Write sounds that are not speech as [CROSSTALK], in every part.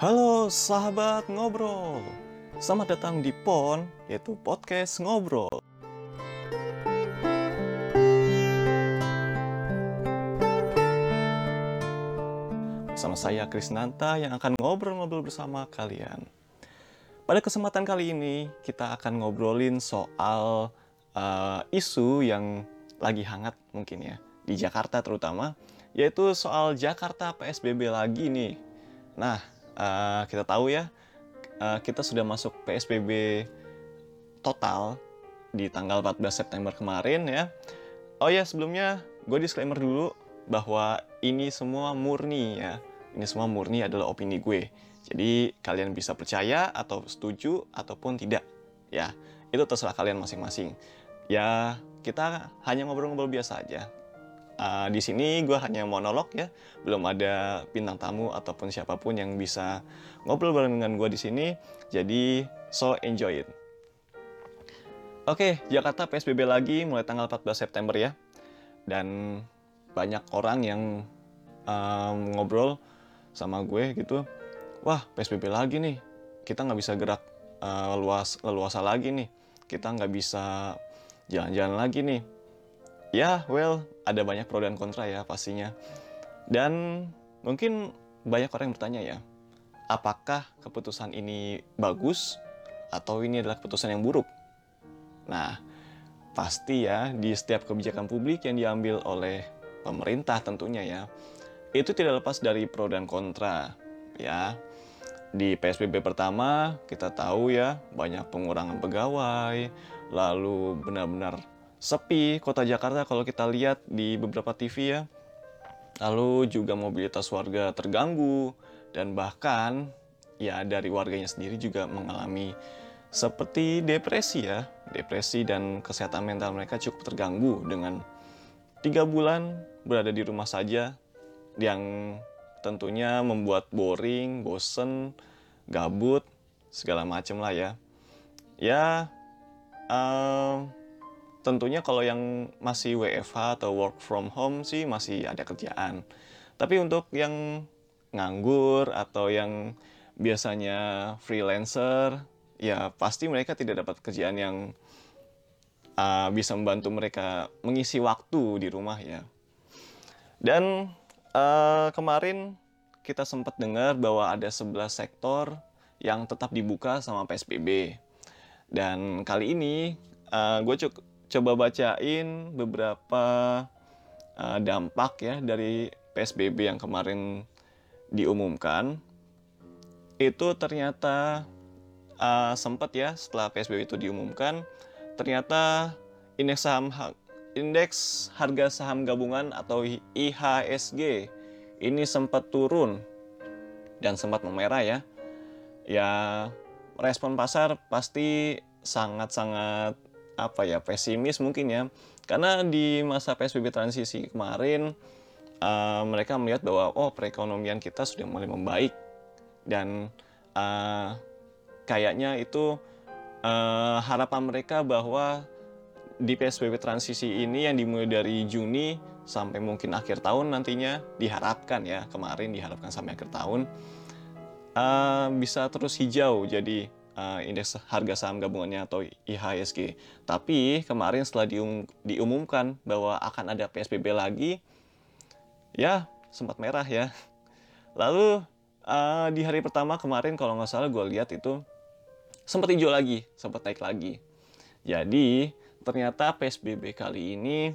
Halo sahabat ngobrol, selamat datang di PON, yaitu podcast ngobrol. Bersama saya Krisnanta yang akan ngobrol-ngobrol bersama kalian. Pada kesempatan kali ini kita akan ngobrolin soal uh, isu yang lagi hangat mungkin ya di Jakarta terutama, yaitu soal Jakarta PSBB lagi nih. Nah, uh, kita tahu ya, uh, kita sudah masuk PSBB total di tanggal 14 September kemarin ya. Oh ya, sebelumnya gue disclaimer dulu bahwa ini semua murni ya. Ini semua murni adalah opini gue. Jadi kalian bisa percaya atau setuju ataupun tidak. Ya, itu terserah kalian masing-masing. Ya, kita hanya ngobrol-ngobrol biasa aja. Uh, di sini gue hanya monolog ya, belum ada bintang tamu ataupun siapa pun yang bisa ngobrol bareng dengan gue di sini. Jadi so enjoy it. Oke, Jakarta PSBB lagi mulai tanggal 14 September ya. Dan banyak orang yang um, ngobrol sama gue gitu. Wah, PSBB lagi nih. Kita nggak bisa gerak uh, luas leluasa lagi nih. Kita nggak bisa jalan-jalan lagi nih Ya, well, ada banyak pro dan kontra ya pastinya. Dan mungkin banyak orang yang bertanya ya, apakah keputusan ini bagus atau ini adalah keputusan yang buruk? Nah, pasti ya di setiap kebijakan publik yang diambil oleh pemerintah tentunya ya, itu tidak lepas dari pro dan kontra ya. Di PSBB pertama kita tahu ya banyak pengurangan pegawai, lalu benar-benar sepi kota Jakarta kalau kita lihat di beberapa TV ya. Lalu juga mobilitas warga terganggu dan bahkan ya dari warganya sendiri juga mengalami seperti depresi ya. Depresi dan kesehatan mental mereka cukup terganggu dengan tiga bulan berada di rumah saja yang tentunya membuat boring, bosen, gabut, segala macam lah ya. Ya, uh, tentunya kalau yang masih WFH atau work from home sih masih ada kerjaan. Tapi untuk yang nganggur atau yang biasanya freelancer, ya pasti mereka tidak dapat kerjaan yang uh, bisa membantu mereka mengisi waktu di rumah ya. Dan uh, kemarin kita sempat dengar bahwa ada 11 sektor yang tetap dibuka sama PSBB. Dan kali ini uh, gue cukup coba bacain beberapa uh, dampak ya dari PSBB yang kemarin diumumkan. Itu ternyata uh, sempat ya setelah PSBB itu diumumkan, ternyata indeks saham indeks harga saham gabungan atau IHSG ini sempat turun dan sempat memerah ya. Ya respon pasar pasti sangat-sangat apa ya pesimis mungkin ya. Karena di masa psbb transisi kemarin uh, mereka melihat bahwa oh perekonomian kita sudah mulai membaik. Dan uh, kayaknya itu uh, harapan mereka bahwa di PSBB transisi ini yang dimulai dari Juni sampai mungkin akhir tahun nantinya diharapkan ya kemarin diharapkan sampai akhir tahun uh, bisa terus hijau. Jadi uh, indeks harga saham gabungannya atau IHSG. Tapi kemarin setelah dium diumumkan bahwa akan ada PSBB lagi, ya sempat merah ya. Lalu uh, di hari pertama kemarin kalau nggak salah gue lihat itu sempat hijau lagi, sempat naik lagi. Jadi ternyata PSBB kali ini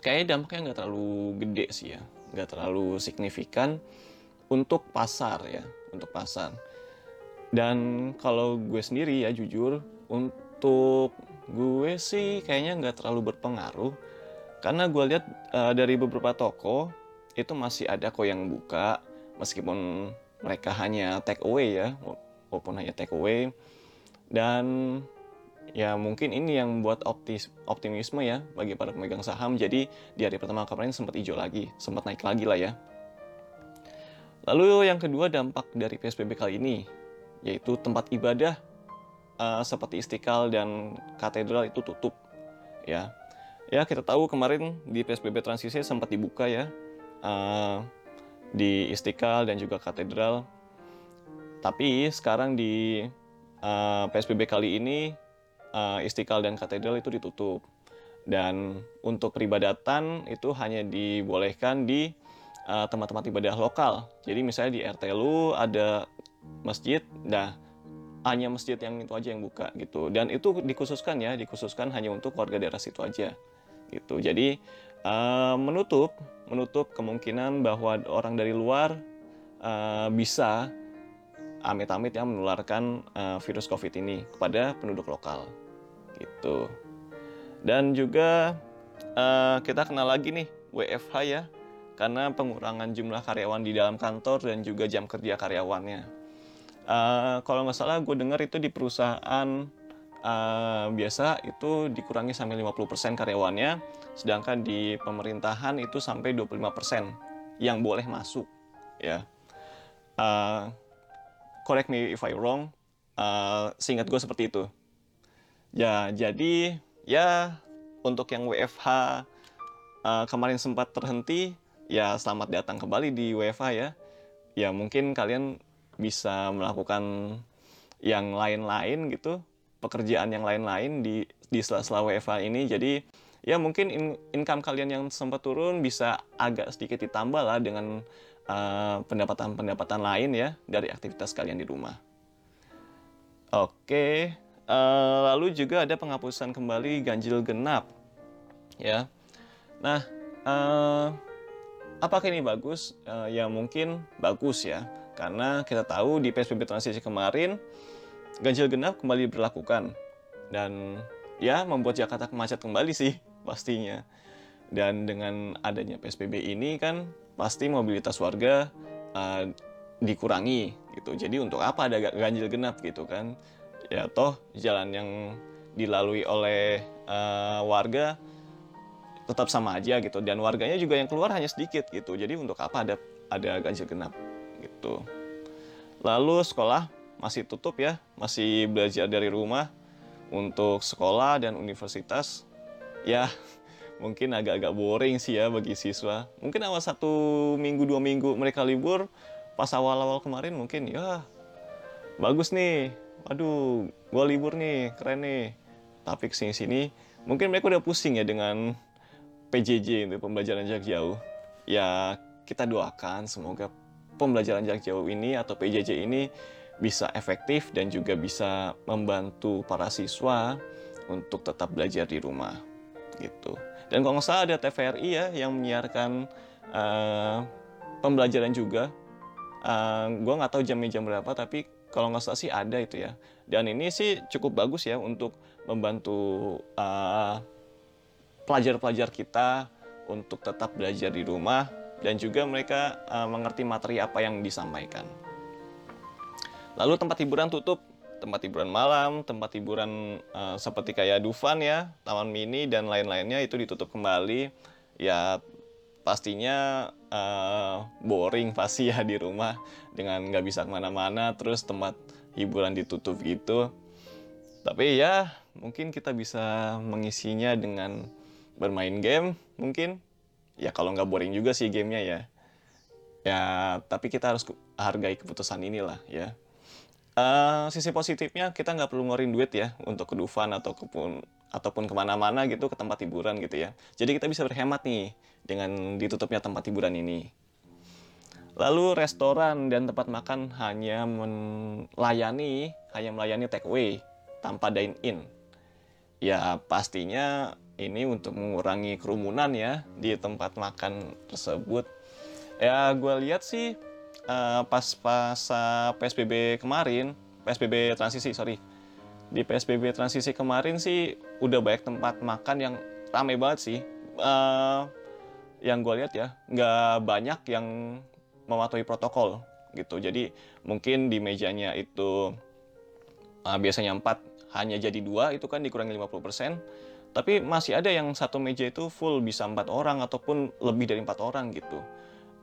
kayaknya dampaknya nggak terlalu gede sih ya, nggak terlalu signifikan untuk pasar ya, untuk pasar. Dan kalau gue sendiri ya jujur, untuk gue sih kayaknya nggak terlalu berpengaruh. Karena gue lihat uh, dari beberapa toko itu masih ada kok yang buka, meskipun mereka hanya take away ya, walaupun hanya take away. Dan ya mungkin ini yang membuat optis, optimisme ya bagi para pemegang saham. Jadi di hari pertama kemarin sempat hijau lagi, sempat naik lagi lah ya. Lalu yang kedua dampak dari PSBB kali ini yaitu tempat ibadah uh, seperti Istiqlal dan katedral itu tutup ya ya kita tahu kemarin di PSBB transisi sempat dibuka ya uh, di Istiqlal dan juga katedral Tapi sekarang di uh, PSBB kali ini uh, Istiqlal dan Katedral itu ditutup. Dan untuk peribadatan itu hanya dibolehkan di tempat-tempat ibadah lokal. Jadi misalnya di RT lu ada masjid, nah hanya masjid yang itu aja yang buka gitu. Dan itu dikhususkan ya, dikhususkan hanya untuk warga daerah situ aja gitu. Jadi uh, menutup menutup kemungkinan bahwa orang dari luar uh, bisa amit-amit yang menularkan uh, virus COVID ini kepada penduduk lokal gitu. Dan juga uh, kita kenal lagi nih WFH ya, karena pengurangan jumlah karyawan di dalam kantor dan juga jam kerja karyawannya. Uh, kalau nggak salah gue dengar itu di perusahaan uh, biasa itu dikurangi sampai 50% karyawannya, sedangkan di pemerintahan itu sampai 25% yang boleh masuk ya. Uh, correct me if I wrong, uh, seingat gue seperti itu. Ya, jadi ya untuk yang WFH uh, eh, kemarin sempat terhenti, ya selamat datang kembali di WFH ya. Ya mungkin kalian bisa melakukan yang lain-lain gitu, pekerjaan yang lain-lain di di sela-sela WFH ini. Jadi ya mungkin in, income kalian yang sempat turun bisa agak sedikit ditambah lah dengan eh, pendapatan-pendapatan uh, lain ya dari aktivitas kalian di rumah. Oke. Uh, lalu juga ada penghapusan kembali ganjil genap, ya. Nah, uh, apakah ini bagus? Uh, ya mungkin bagus ya, karena kita tahu di PSBB transisi kemarin ganjil genap kembali diberlakukan dan ya membuat Jakarta macet kembali sih [LAUGHS] pastinya. Dan dengan adanya PSBB ini kan pasti mobilitas warga uh, dikurangi gitu. Jadi untuk apa ada ganjil genap gitu kan? ya toh jalan yang dilalui oleh uh, warga tetap sama aja gitu dan warganya juga yang keluar hanya sedikit gitu jadi untuk apa ada ada ganjil genap gitu. Lalu sekolah masih tutup ya masih belajar dari rumah. Untuk sekolah dan universitas ya [LAUGHS] mungkin agak-agak boring sih ya bagi siswa. Mungkin awal satu minggu dua minggu mereka libur pas awal-awal kemarin mungkin ya bagus nih. Aduh gue libur nih keren nih. Tapi ke sini sini mungkin mereka udah pusing ya dengan PJJ itu pembelajaran jarak jauh. Ya kita doakan semoga pembelajaran jarak jauh ini atau PJJ ini bisa efektif dan juga bisa membantu para siswa untuk tetap belajar di rumah gitu. Dan kalau nggak salah ada TVRI ya yang menyiarkan uh, pembelajaran juga. Uh, eh, gue nggak tahu jamnya jam berapa tapi kalau nggak salah sih ada itu ya. Dan ini sih cukup bagus ya untuk membantu pelajar uh, pelajar-pelajar kita untuk tetap belajar di rumah dan juga mereka uh, mengerti materi apa yang disampaikan. Lalu tempat hiburan tutup, tempat hiburan malam, tempat hiburan uh, seperti kayak Dufan ya, Taman Mini dan lain-lainnya itu ditutup kembali. Ya pastinya uh, boring pasti ya di rumah dengan nggak bisa ke mana-mana terus tempat hiburan ditutup gitu tapi ya mungkin kita bisa mengisinya dengan bermain game mungkin ya kalau nggak boring juga sih gamenya ya ya tapi kita harus hargai keputusan inilah ya uh, sisi positifnya kita nggak perlu ngeluarin duit ya untuk ke Dufan atau kepun ataupun ke mana-mana gitu ke tempat hiburan gitu ya. Jadi kita bisa berhemat nih dengan ditutupnya tempat hiburan ini. Lalu restoran dan tempat makan hanya melayani hanya melayani take away tanpa dine in. Ya pastinya ini untuk mengurangi kerumunan ya di tempat makan tersebut. Ya gue lihat sih uh, pas pas uh, PSBB kemarin, PSBB transisi sorry, di PSBB transisi kemarin sih udah banyak tempat makan yang rame banget sih. Uh, yang gue lihat ya, nggak banyak yang mematuhi protokol gitu. Jadi mungkin di mejanya itu uh, biasanya empat hanya jadi dua itu kan dikurangi 50%. Tapi masih ada yang satu meja itu full bisa empat orang ataupun lebih dari empat orang gitu.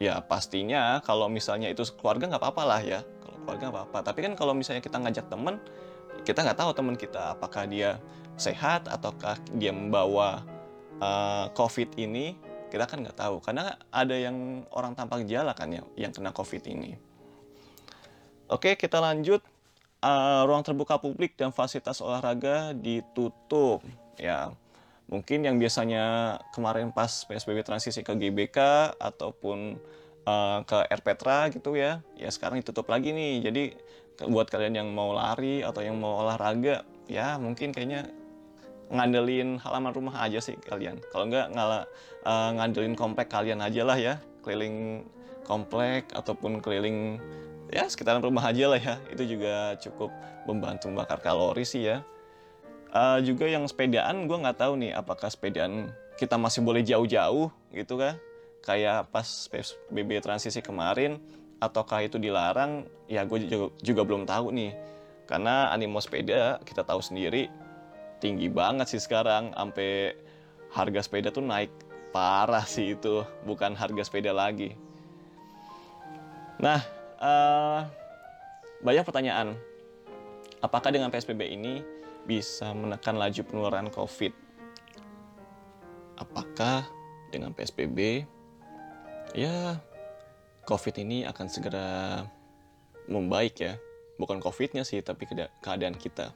Ya pastinya kalau misalnya itu keluarga nggak apa-apa lah ya. Kalau keluarga nggak apa-apa. Tapi kan kalau misalnya kita ngajak temen, kita nggak tahu teman kita apakah dia sehat ataukah dia membawa uh, COVID ini kita kan nggak tahu karena ada yang orang tanpa gejala kan ya yang kena COVID ini. Oke, kita lanjut. Eh, ruang terbuka publik dan fasilitas olahraga ditutup. Ya, mungkin yang biasanya kemarin pas PSBB transisi ke GBK ataupun eh, ke RPTRA gitu ya, ya sekarang ditutup lagi nih. Jadi buat kalian yang mau lari atau yang mau olahraga, ya mungkin kayaknya ngandelin halaman rumah aja sih kalian. Kalau nggak ngala, eh, ngandelin komplek kalian aja lah ya, keliling komplek ataupun keliling ya sekitaran rumah aja lah ya. Itu juga cukup membantu membakar kalori sih ya. Eh, juga yang sepedaan gue nggak tahu nih apakah sepedaan kita masih boleh jauh-jauh gitu kan kayak pas PSBB transisi kemarin ataukah itu dilarang? Ya gue juga, juga belum tahu nih. Karena animo sepeda kita tahu sendiri tinggi banget sih sekarang sampai harga sepeda tuh naik parah sih itu bukan harga sepeda lagi. Nah eh, banyak pertanyaan. Apakah dengan PSBB ini bisa menekan laju penularan COVID. Apakah dengan PSBB ya COVID ini akan segera membaik ya? Bukan COVID-nya sih tapi keadaan kita.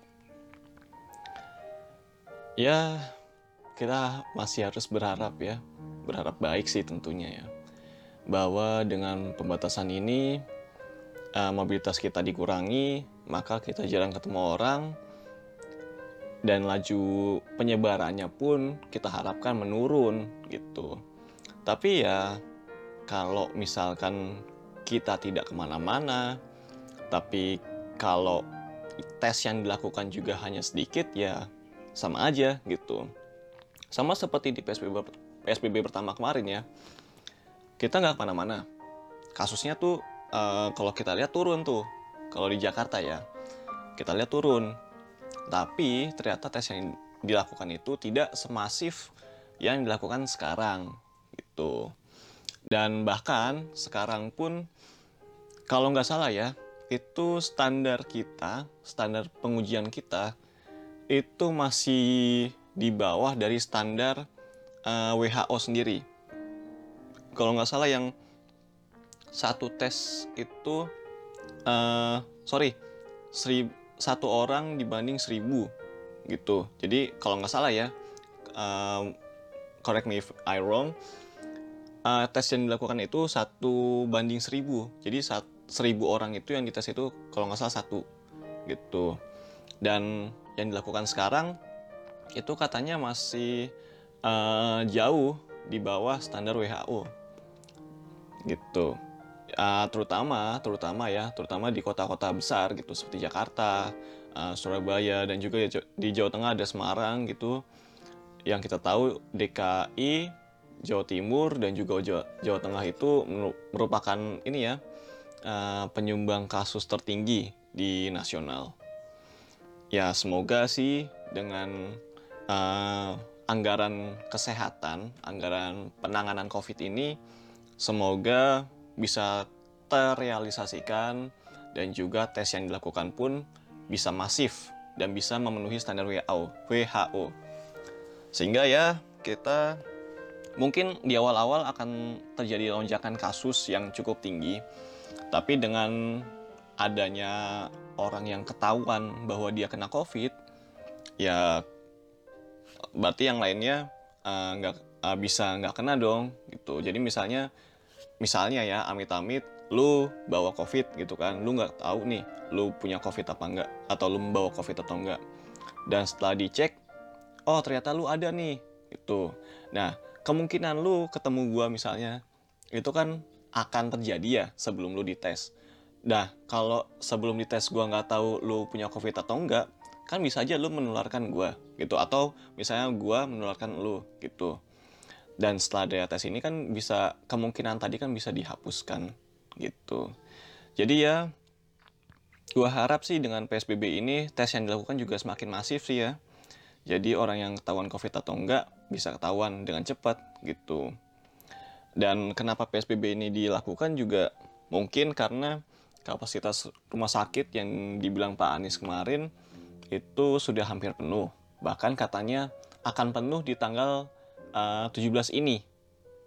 Ya kita masih harus berharap ya. Berharap baik sih tentunya ya. Bahwa dengan pembatasan ini eh, mobilitas kita dikurangi maka kita jarang ketemu orang dan laju penyebarannya pun kita harapkan menurun gitu. Tapi ya kalau misalkan kita tidak ke mana-mana tapi kalau tes yang dilakukan juga hanya sedikit ya sama aja gitu. Sama seperti di PSBB, PSBB pertama kemarin ya kita nggak ke mana-mana. Kasusnya tuh eh, kalau kita lihat turun tuh kalau di Jakarta ya kita lihat turun tapi ternyata tes yang dilakukan itu tidak semasif yang dilakukan sekarang gitu. Dan bahkan sekarang pun kalau nggak salah ya itu standar kita standar pengujian kita itu masih di bawah dari standar eh, WHO sendiri. Kalau nggak salah yang satu tes itu eh sorry seri- satu orang dibanding seribu gitu. Jadi kalau nggak salah ya um, correct me if I wrong uh, tes yang dilakukan itu satu banding seribu. Jadi saat seribu orang itu yang dites itu kalau nggak salah satu gitu. Dan yang dilakukan sekarang itu katanya masih uh, jauh di bawah standar WHO gitu Uh, terutama terutama ya terutama di kota-kota besar gitu seperti Jakarta, uh, Surabaya dan juga ya di Jawa Tengah ada Semarang gitu yang kita tahu DKI, Jawa Timur dan juga Jawa, Jawa Tengah itu meru- merupakan ini ya uh, penyumbang kasus tertinggi di nasional. Ya semoga sih dengan uh, anggaran kesehatan, anggaran penanganan COVID ini semoga bisa terrealisasikan dan juga tes yang dilakukan pun bisa masif dan bisa memenuhi standar WHO. Sehingga ya kita mungkin di awal-awal akan terjadi lonjakan kasus yang cukup tinggi, tapi dengan adanya orang yang ketahuan bahwa dia kena COVID, ya berarti yang lainnya eh, nggak eh, bisa nggak kena dong gitu. Jadi misalnya misalnya ya amit-amit lu bawa covid gitu kan. Lu nggak tahu nih lu punya covid apa enggak atau lu membawa covid atau enggak dan setelah dicek oh ternyata lu ada nih itu nah kemungkinan lu ketemu gua misalnya itu kan akan terjadi ya sebelum lu dites. Nah kalau sebelum dites gua nggak tahu lu punya covid atau enggak kan bisa aja lu menularkan gua gitu. Atau misalnya gua menularkan lu gitu dan setelah daya tes ini kan bisa kemungkinan tadi kan bisa dihapuskan gitu. Jadi ya gua harap sih dengan PSBB ini tes yang dilakukan juga semakin masif sih ya. Jadi orang yang ketahuan COVID atau enggak bisa ketahuan dengan cepat gitu. Dan kenapa PSBB ini dilakukan juga mungkin karena kapasitas rumah sakit yang dibilang Pak Anies kemarin itu sudah hampir penuh. Bahkan katanya akan penuh di tanggal uh, 17 ini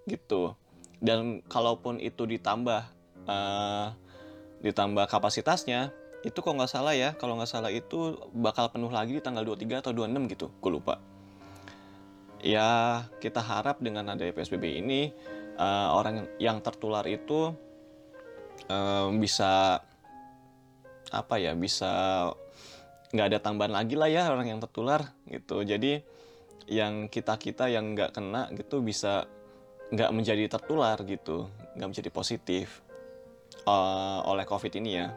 gitu. Dan kalaupun itu ditambah uh, ditambah kapasitasnya itu kok nggak salah ya kalau nggak salah itu bakal penuh lagi di tanggal 23 atau 26 gitu gue lupa. Ya kita harap dengan adanya PSBB ini uh, orang yang tertular itu uh, bisa apa ya bisa nggak ada tambahan lagi lah ya orang yang tertular gitu. Jadi yang kita kita yang nggak kena gitu bisa nggak menjadi tertular gitu nggak menjadi positif uh, oleh covid ini ya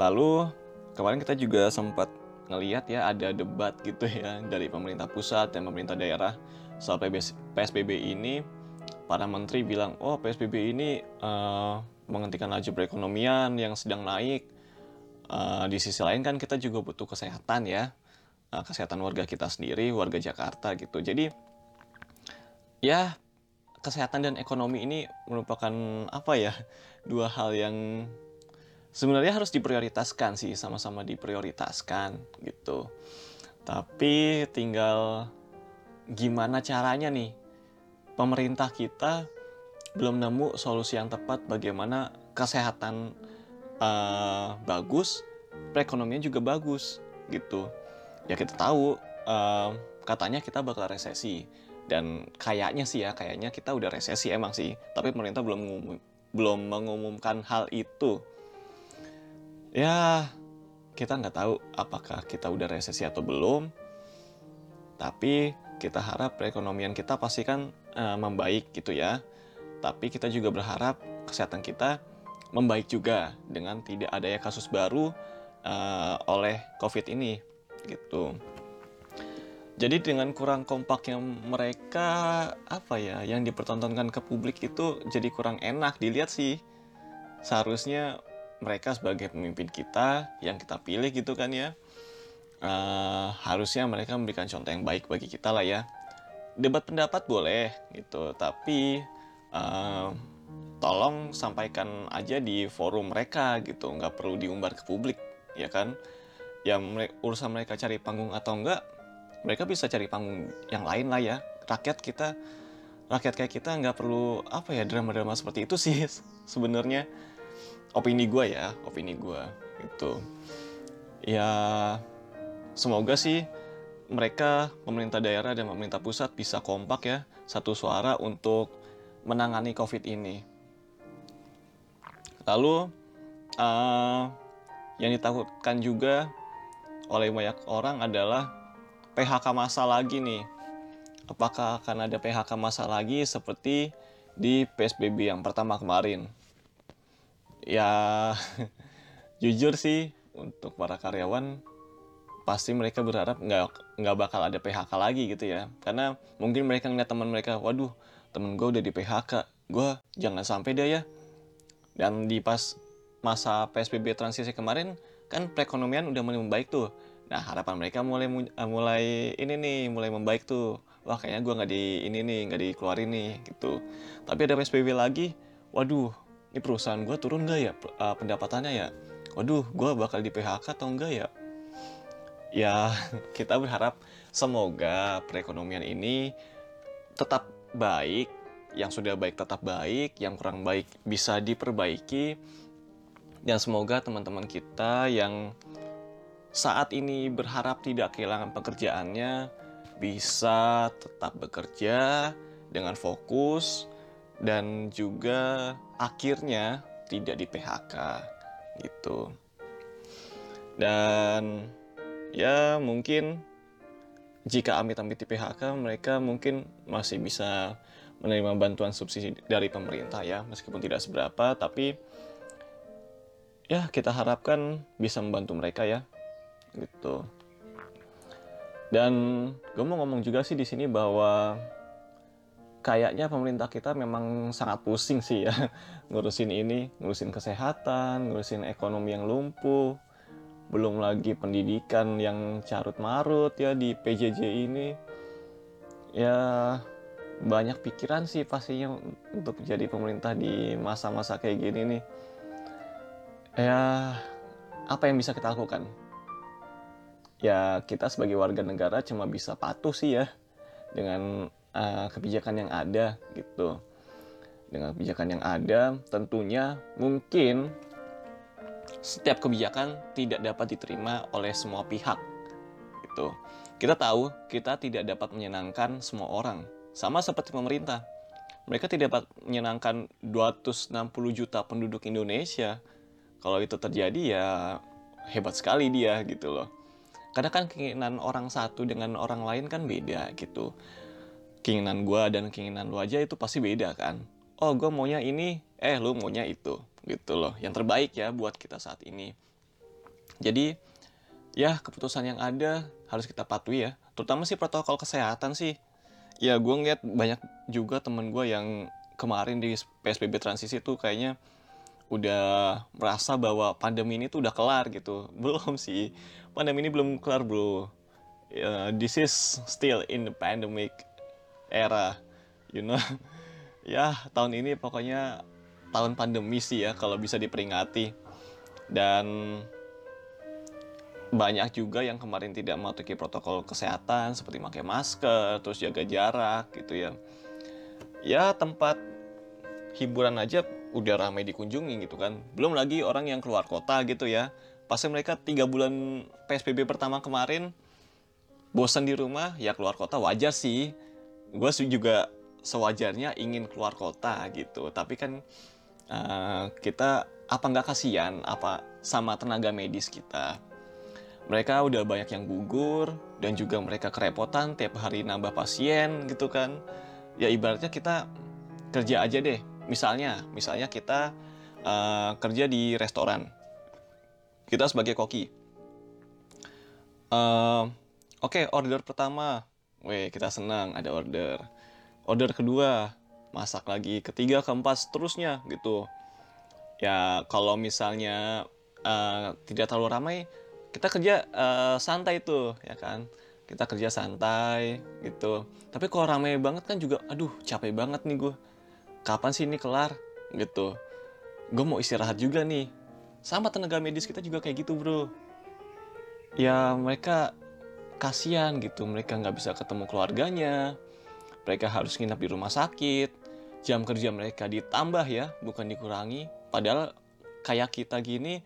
Lalu kemarin kita juga sempat ngelihat ya ada debat gitu ya dari pemerintah pusat dan pemerintah daerah soal PSBB ini. Para menteri bilang, oh PSBB ini uh, menghentikan laju perekonomian yang sedang naik. Uh, di sisi lain kan kita juga butuh kesehatan ya, uh, kesehatan warga kita sendiri, warga Jakarta gitu. Jadi ya kesehatan dan ekonomi ini merupakan apa ya dua hal yang sebenarnya harus diprioritaskan sih sama-sama diprioritaskan gitu tapi tinggal gimana caranya nih pemerintah kita belum nemu solusi yang tepat bagaimana kesehatan uh, bagus perekonomian juga bagus gitu ya kita tahu uh, katanya kita bakal resesi. Dan kayaknya sih ya kayaknya kita udah resesi emang sih. Tapi pemerintah belum ngumum, belum mengumumkan hal itu. Ya kita nggak tahu apakah kita udah resesi atau belum. Tapi kita harap perekonomian kita pasti kan uh, membaik gitu ya. Tapi kita juga berharap kesehatan kita membaik juga dengan tidak adanya kasus baru uh, oleh covid ini gitu. Jadi dengan kurang kompaknya mereka apa ya yang dipertontonkan ke publik itu jadi kurang enak dilihat sih. Seharusnya mereka sebagai pemimpin kita yang kita pilih gitu kan ya uh, harusnya mereka memberikan contoh yang baik bagi kita lah ya. Debat pendapat boleh gitu tapi uh, tolong sampaikan aja di forum mereka gitu. Nggak perlu diumbar ke publik ya kan ya urusan mereka cari panggung atau enggak mereka bisa cari panggung yang lain lah ya. Rakyat kita rakyat kayak kita nggak perlu apa ya drama-drama seperti itu sih [LAUGHS] sebenarnya. Opini gue ya opini gue itu ya semoga sih mereka pemerintah daerah dan pemerintah pusat bisa kompak ya satu suara untuk menangani covid ini. Lalu uh, yang ditakutkan juga oleh banyak orang adalah PHK masa lagi nih. Apakah akan ada PHK masa lagi seperti di PSBB yang pertama kemarin? Ya [LAUGHS] jujur sih untuk para karyawan pasti mereka berharap nggak nggak bakal ada PHK lagi gitu ya. Karena mungkin mereka ngeliat teman mereka waduh temen gue udah di PHK gue jangan sampai deh ya. Dan di pas masa PSBB transisi kemarin kan perekonomian udah mulai membaik tuh nah harapan mereka mulai mulai ini nih mulai membaik tuh. Wah kayaknya gue nggak di ini nih nggak dikeluarin nih gitu. Tapi ada PSBB lagi. Waduh ini perusahaan gue turun gak ya uh, pendapatannya ya? Waduh gue bakal di PHK atau enggak ya? Ya [LAUGHS] kita berharap semoga perekonomian ini tetap baik yang sudah baik tetap baik yang kurang baik bisa diperbaiki. Dan semoga teman-teman kita yang saat ini berharap tidak kehilangan pekerjaannya bisa tetap bekerja dengan fokus dan juga akhirnya tidak di PHK gitu. Dan ya mungkin jika amit-amit di PHK mereka mungkin masih bisa menerima bantuan subsidi dari pemerintah ya meskipun tidak seberapa tapi ya kita harapkan bisa membantu mereka ya gitu. Dan gue mau ngomong juga sih di sini bahwa kayaknya pemerintah kita memang sangat pusing sih ya [LAUGHS] ngurusin ini, ngurusin kesehatan, ngurusin ekonomi yang lumpuh, belum lagi pendidikan yang carut marut ya di PJJ ini. Ya banyak pikiran sih pastinya untuk jadi pemerintah di masa-masa kayak gini nih. Ya apa yang bisa kita lakukan? Ya kita sebagai warga negara cuma bisa patuh sih ya dengan uh, kebijakan yang ada gitu. Dengan kebijakan yang ada tentunya mungkin setiap kebijakan tidak dapat diterima oleh semua pihak gitu. Kita tahu kita tidak dapat menyenangkan semua orang sama seperti pemerintah. Mereka tidak dapat menyenangkan 260 juta penduduk Indonesia. Kalau itu terjadi ya hebat sekali dia gitu loh karena kan keinginan orang satu dengan orang lain kan beda gitu. Keinginan gue dan keinginan lu aja itu pasti beda kan. Oh gue maunya ini eh lu maunya itu gitu loh. Yang terbaik ya buat kita saat ini. Jadi ya keputusan yang ada harus kita patuhi ya. Terutama sih protokol kesehatan sih. Ya gue ngeliat banyak juga temen gue yang kemarin di PSBB transisi tuh kayaknya udah merasa bahwa pandemi ini tuh udah kelar gitu. [LAUGHS] Belum sih. Pandemi ini belum kelar bro. Uh, this is still in the pandemic era you know. [LAUGHS] Ya tahun ini pokoknya tahun pandemi sih ya kalau bisa diperingati. Dan banyak juga yang kemarin tidak mematuhi protokol kesehatan seperti pakai masker terus jaga jarak gitu ya. Ya tempat hiburan aja udah ramai dikunjungi gitu kan. Belum lagi orang yang keluar kota gitu ya. Pasti mereka tiga bulan psbb pertama kemarin bosan di rumah ya keluar kota wajar sih. Gue juga sewajarnya ingin keluar kota gitu. Tapi kan uh, kita apa nggak kasihan apa sama tenaga medis kita? Mereka udah banyak yang gugur dan juga mereka kerepotan tiap hari nambah pasien gitu kan. Ya ibaratnya kita kerja aja deh misalnya misalnya kita uh, kerja di restoran. Kita sebagai koki. Uh, oke okay, order pertama. Weh, kita senang ada order. Order kedua masak lagi. Ketiga keempat seterusnya gitu. Ya kalau misalnya uh, tidak terlalu ramai kita kerja uh, santai tuh ya kan? Kita kerja santai gitu. Tapi kalau ramai banget kan juga aduh capek banget nih gue kapan sih ini kelar? Gitu. Gue mau istirahat juga nih. Sama tenaga medis kita juga kayak gitu bro. Ya mereka kasihan gitu. Mereka nggak bisa ketemu keluarganya. Mereka harus nginap di rumah sakit, jam kerja mereka ditambah ya, bukan dikurangi. Padahal kayak kita gini,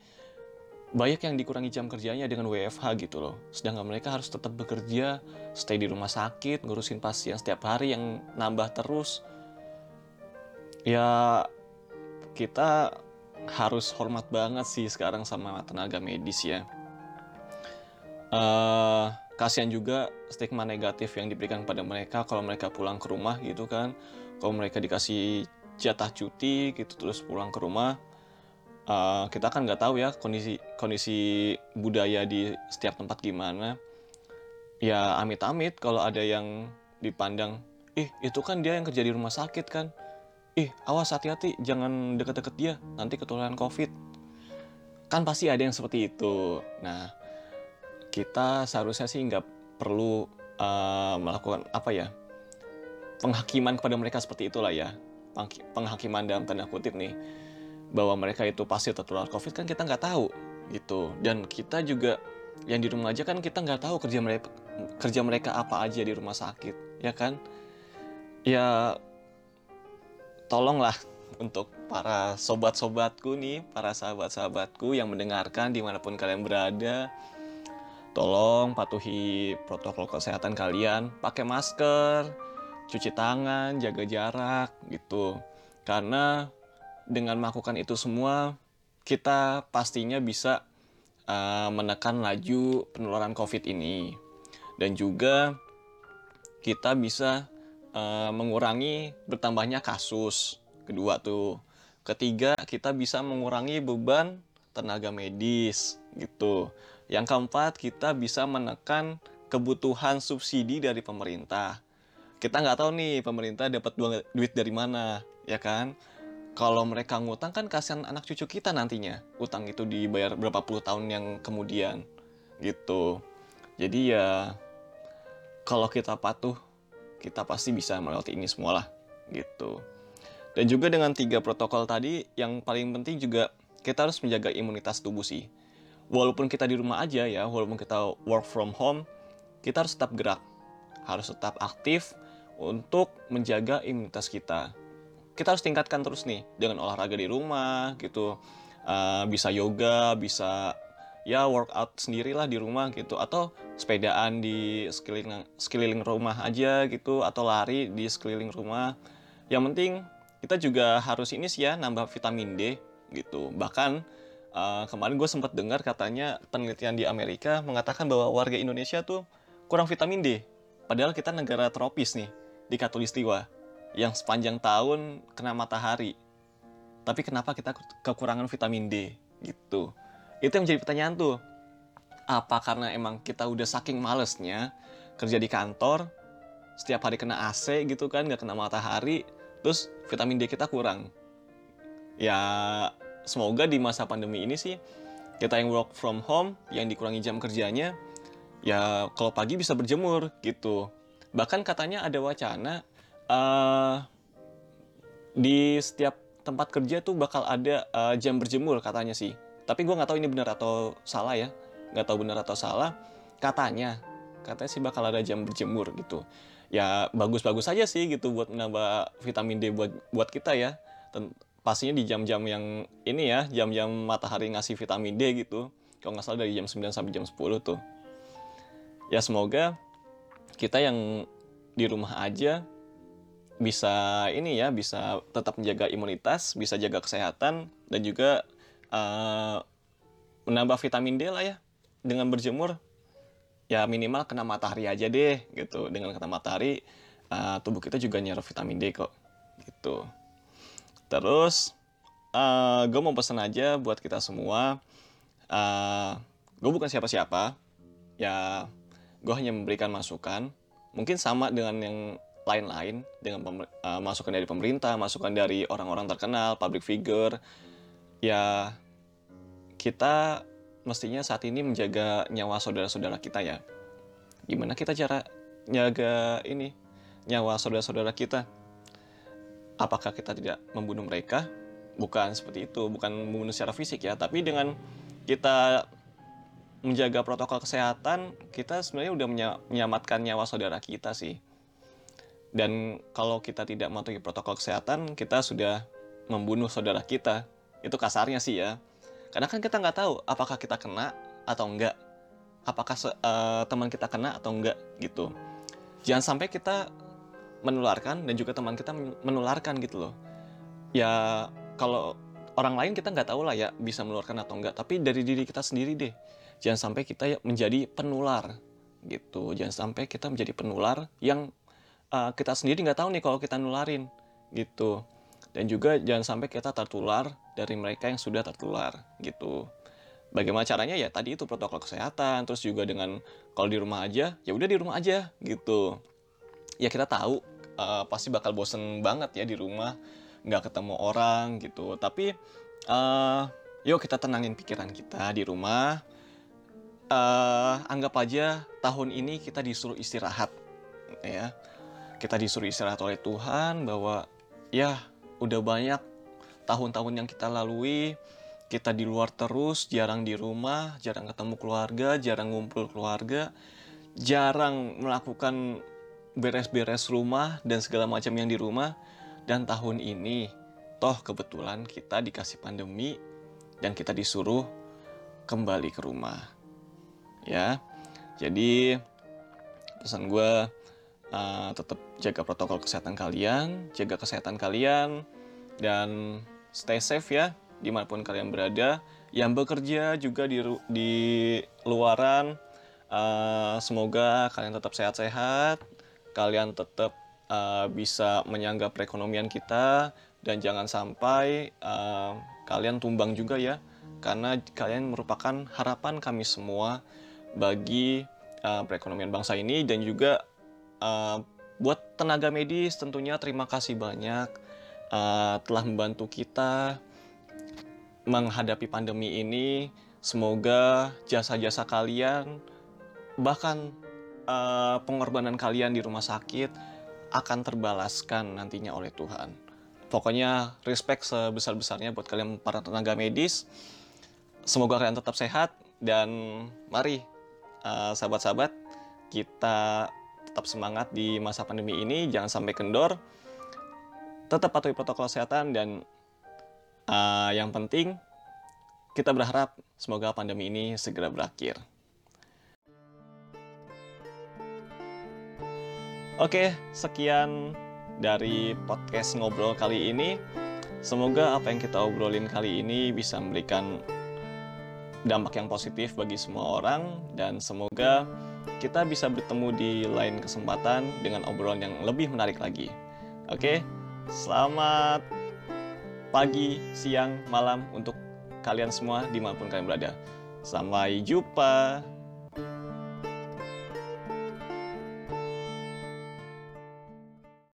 banyak yang dikurangi jam kerjanya dengan WFH gitu loh. Sedangkan mereka harus tetap bekerja, stay di rumah sakit, ngurusin pasien setiap hari yang nambah terus. Ya, kita harus hormat banget sih sekarang sama tenaga medis ya. Uh, kasihan juga stigma negatif yang diberikan pada mereka kalau mereka pulang ke rumah gitu kan. Kalau mereka dikasih jatah cuti gitu terus pulang ke rumah uh, kita kan nggak tahu ya kondisi kondisi budaya di setiap tempat gimana. Ya amit-amit kalau ada yang dipandang ih itu kan dia yang kerja di rumah sakit kan ih awas hati-hati. Jangan deket-deket dia. Nanti ketularan covid. Kan pasti ada yang seperti itu. Nah kita seharusnya sih nggak perlu uh, melakukan apa ya penghakiman kepada mereka seperti itulah ya. Penghakiman dalam tanda kutip nih bahwa mereka itu pasti tertular covid kan kita nggak tahu gitu. Dan kita juga yang di rumah aja kan kita nggak tahu kerja mereka kerja mereka apa aja di rumah sakit ya kan? Ya tolonglah untuk para sobat-sobatku nih para sahabat-sahabatku yang mendengarkan di mana pun kalian berada Tolong patuhi protokol kesehatan kalian, pakai masker, cuci tangan, jaga jarak gitu. Karena dengan melakukan itu semua, kita pastinya bisa uh, menekan laju penularan COVID ini. Dan juga kita bisa uh, mengurangi bertambahnya kasus. Kedua tuh. Ketiga, kita bisa mengurangi beban tenaga medis gitu. Yang keempat, kita bisa menekan kebutuhan subsidi dari pemerintah. Kita nggak tahu nih pemerintah dapat duit dari mana, ya kan? Kalau mereka ngutang kan kasihan anak cucu kita nantinya. Utang itu dibayar berapa puluh tahun yang kemudian, gitu. Jadi ya, kalau kita patuh, kita pasti bisa melewati ini semua lah, gitu. Dan juga dengan tiga protokol tadi, yang paling penting juga kita harus menjaga imunitas tubuh sih walaupun kita di rumah aja ya, walaupun kita work from home, kita harus tetap gerak, harus tetap aktif untuk menjaga imunitas kita. kita harus tingkatkan terus nih dengan olahraga di rumah gitu uh, bisa yoga bisa ya workout sendirilah di rumah gitu atau sepedaan di sekeliling sekeliling rumah aja gitu atau lari di sekeliling rumah yang penting kita juga harus ini sih ya nambah vitamin D gitu bahkan uh, kemarin gue sempat dengar katanya penelitian di Amerika mengatakan bahwa warga Indonesia tuh kurang vitamin D padahal kita negara tropis nih di Katulistiwa yang sepanjang tahun kena matahari. Tapi kenapa kita kekurangan vitamin D gitu? Itu yang menjadi pertanyaan tuh. Apa karena emang kita udah saking malesnya kerja di kantor, setiap hari kena AC gitu kan, nggak kena matahari, terus vitamin D kita kurang. Ya semoga di masa pandemi ini sih kita yang work from home, yang dikurangi jam kerjanya, ya kalau pagi bisa berjemur gitu. Bahkan katanya ada wacana uh, di setiap tempat kerja tuh bakal ada uh, jam berjemur katanya sih. Tapi gue nggak tahu ini benar atau salah ya. Nggak tahu benar atau salah. Katanya, katanya sih bakal ada jam berjemur gitu. Ya bagus-bagus aja sih gitu buat menambah vitamin D buat buat kita ya. Dan pastinya di jam-jam yang ini ya, jam-jam matahari ngasih vitamin D gitu. Kalau nggak salah dari jam 9 sampai jam 10 tuh. Ya semoga kita yang di rumah aja bisa ini ya bisa tetap menjaga imunitas bisa jaga kesehatan dan juga uh, menambah vitamin D lah ya. Dengan berjemur ya minimal kena matahari aja deh gitu. Dengan kena matahari uh, tubuh kita juga nyerap vitamin D kok gitu. Terus uh, gue mau pesan aja buat kita semua. Uh, gue bukan siapa-siapa. Ya gue hanya memberikan masukan. Mungkin sama dengan yang lain-lain dengan uh, masukan dari pemerintah, masukan dari orang-orang terkenal, public figure, ya kita mestinya saat ini menjaga nyawa saudara-saudara kita ya. Gimana kita cara jaga ini nyawa saudara-saudara kita? Apakah kita tidak membunuh mereka? Bukan seperti itu, bukan membunuh secara fisik ya, tapi dengan kita menjaga protokol kesehatan, kita sebenarnya udah menyelamatkan nyawa saudara kita sih dan kalau kita tidak mematuhi protokol kesehatan, kita sudah membunuh saudara kita. Itu kasarnya sih ya. Karena kan kita nggak tahu apakah kita kena atau enggak. Apakah uh, teman kita kena atau enggak gitu. Jangan sampai kita menularkan dan juga teman kita menularkan gitu loh. Ya kalau orang lain kita nggak tahu lah ya bisa menularkan atau enggak. Tapi dari diri kita sendiri deh. Jangan sampai kita menjadi penular gitu. Jangan sampai kita menjadi penular yang uh, kita sendiri nggak tahu nih kalau kita nularin gitu dan juga jangan sampai kita tertular dari mereka yang sudah tertular gitu. Bagaimana caranya? Ya tadi itu protokol kesehatan. Terus juga dengan kalau di rumah aja ya udah di rumah aja gitu. Ya kita tahu uh, pasti bakal bosen banget ya di rumah nggak ketemu orang gitu. Tapi uh, yuk kita tenangin pikiran kita di rumah. Uh, anggap aja tahun ini kita disuruh istirahat ya. Kita disuruh istirahat oleh Tuhan bahwa ya udah banyak tahun-tahun yang kita lalui. Kita di luar terus jarang di rumah jarang ketemu keluarga jarang ngumpul keluarga jarang melakukan beres-beres rumah dan segala macam yang di rumah. Dan tahun ini toh kebetulan kita dikasih pandemi dan kita disuruh kembali ke rumah. Ya jadi pesan gue uh, tetap jaga protokol kesehatan kalian, jaga kesehatan kalian, dan stay safe ya di mana pun kalian berada. Yang bekerja juga di di luaran, uh, semoga kalian tetap sehat-sehat, kalian tetap uh, bisa menyangga perekonomian kita, dan jangan sampai uh, kalian tumbang juga ya, karena kalian merupakan harapan kami semua bagi uh, perekonomian bangsa ini dan juga uh, buat tenaga medis tentunya terima kasih banyak uh, telah membantu kita menghadapi pandemi ini. Semoga jasa-jasa kalian bahkan uh, pengorbanan kalian di rumah sakit akan terbalaskan nantinya oleh Tuhan. Pokoknya respect sebesar-besarnya buat kalian para tenaga medis. Semoga kalian tetap sehat dan mari sahabat-sahabat uh, kita tetap semangat di masa pandemi ini, jangan sampai kendor. tetap patuhi protokol kesehatan dan uh, yang penting kita berharap semoga pandemi ini segera berakhir. Oke, sekian dari podcast ngobrol kali ini. Semoga apa yang kita obrolin kali ini bisa memberikan dampak yang positif bagi semua orang dan semoga kita bisa bertemu di lain kesempatan dengan obrolan yang lebih menarik lagi. Oke, selamat pagi, siang, malam untuk kalian semua di mana pun kalian berada. Sampai jumpa.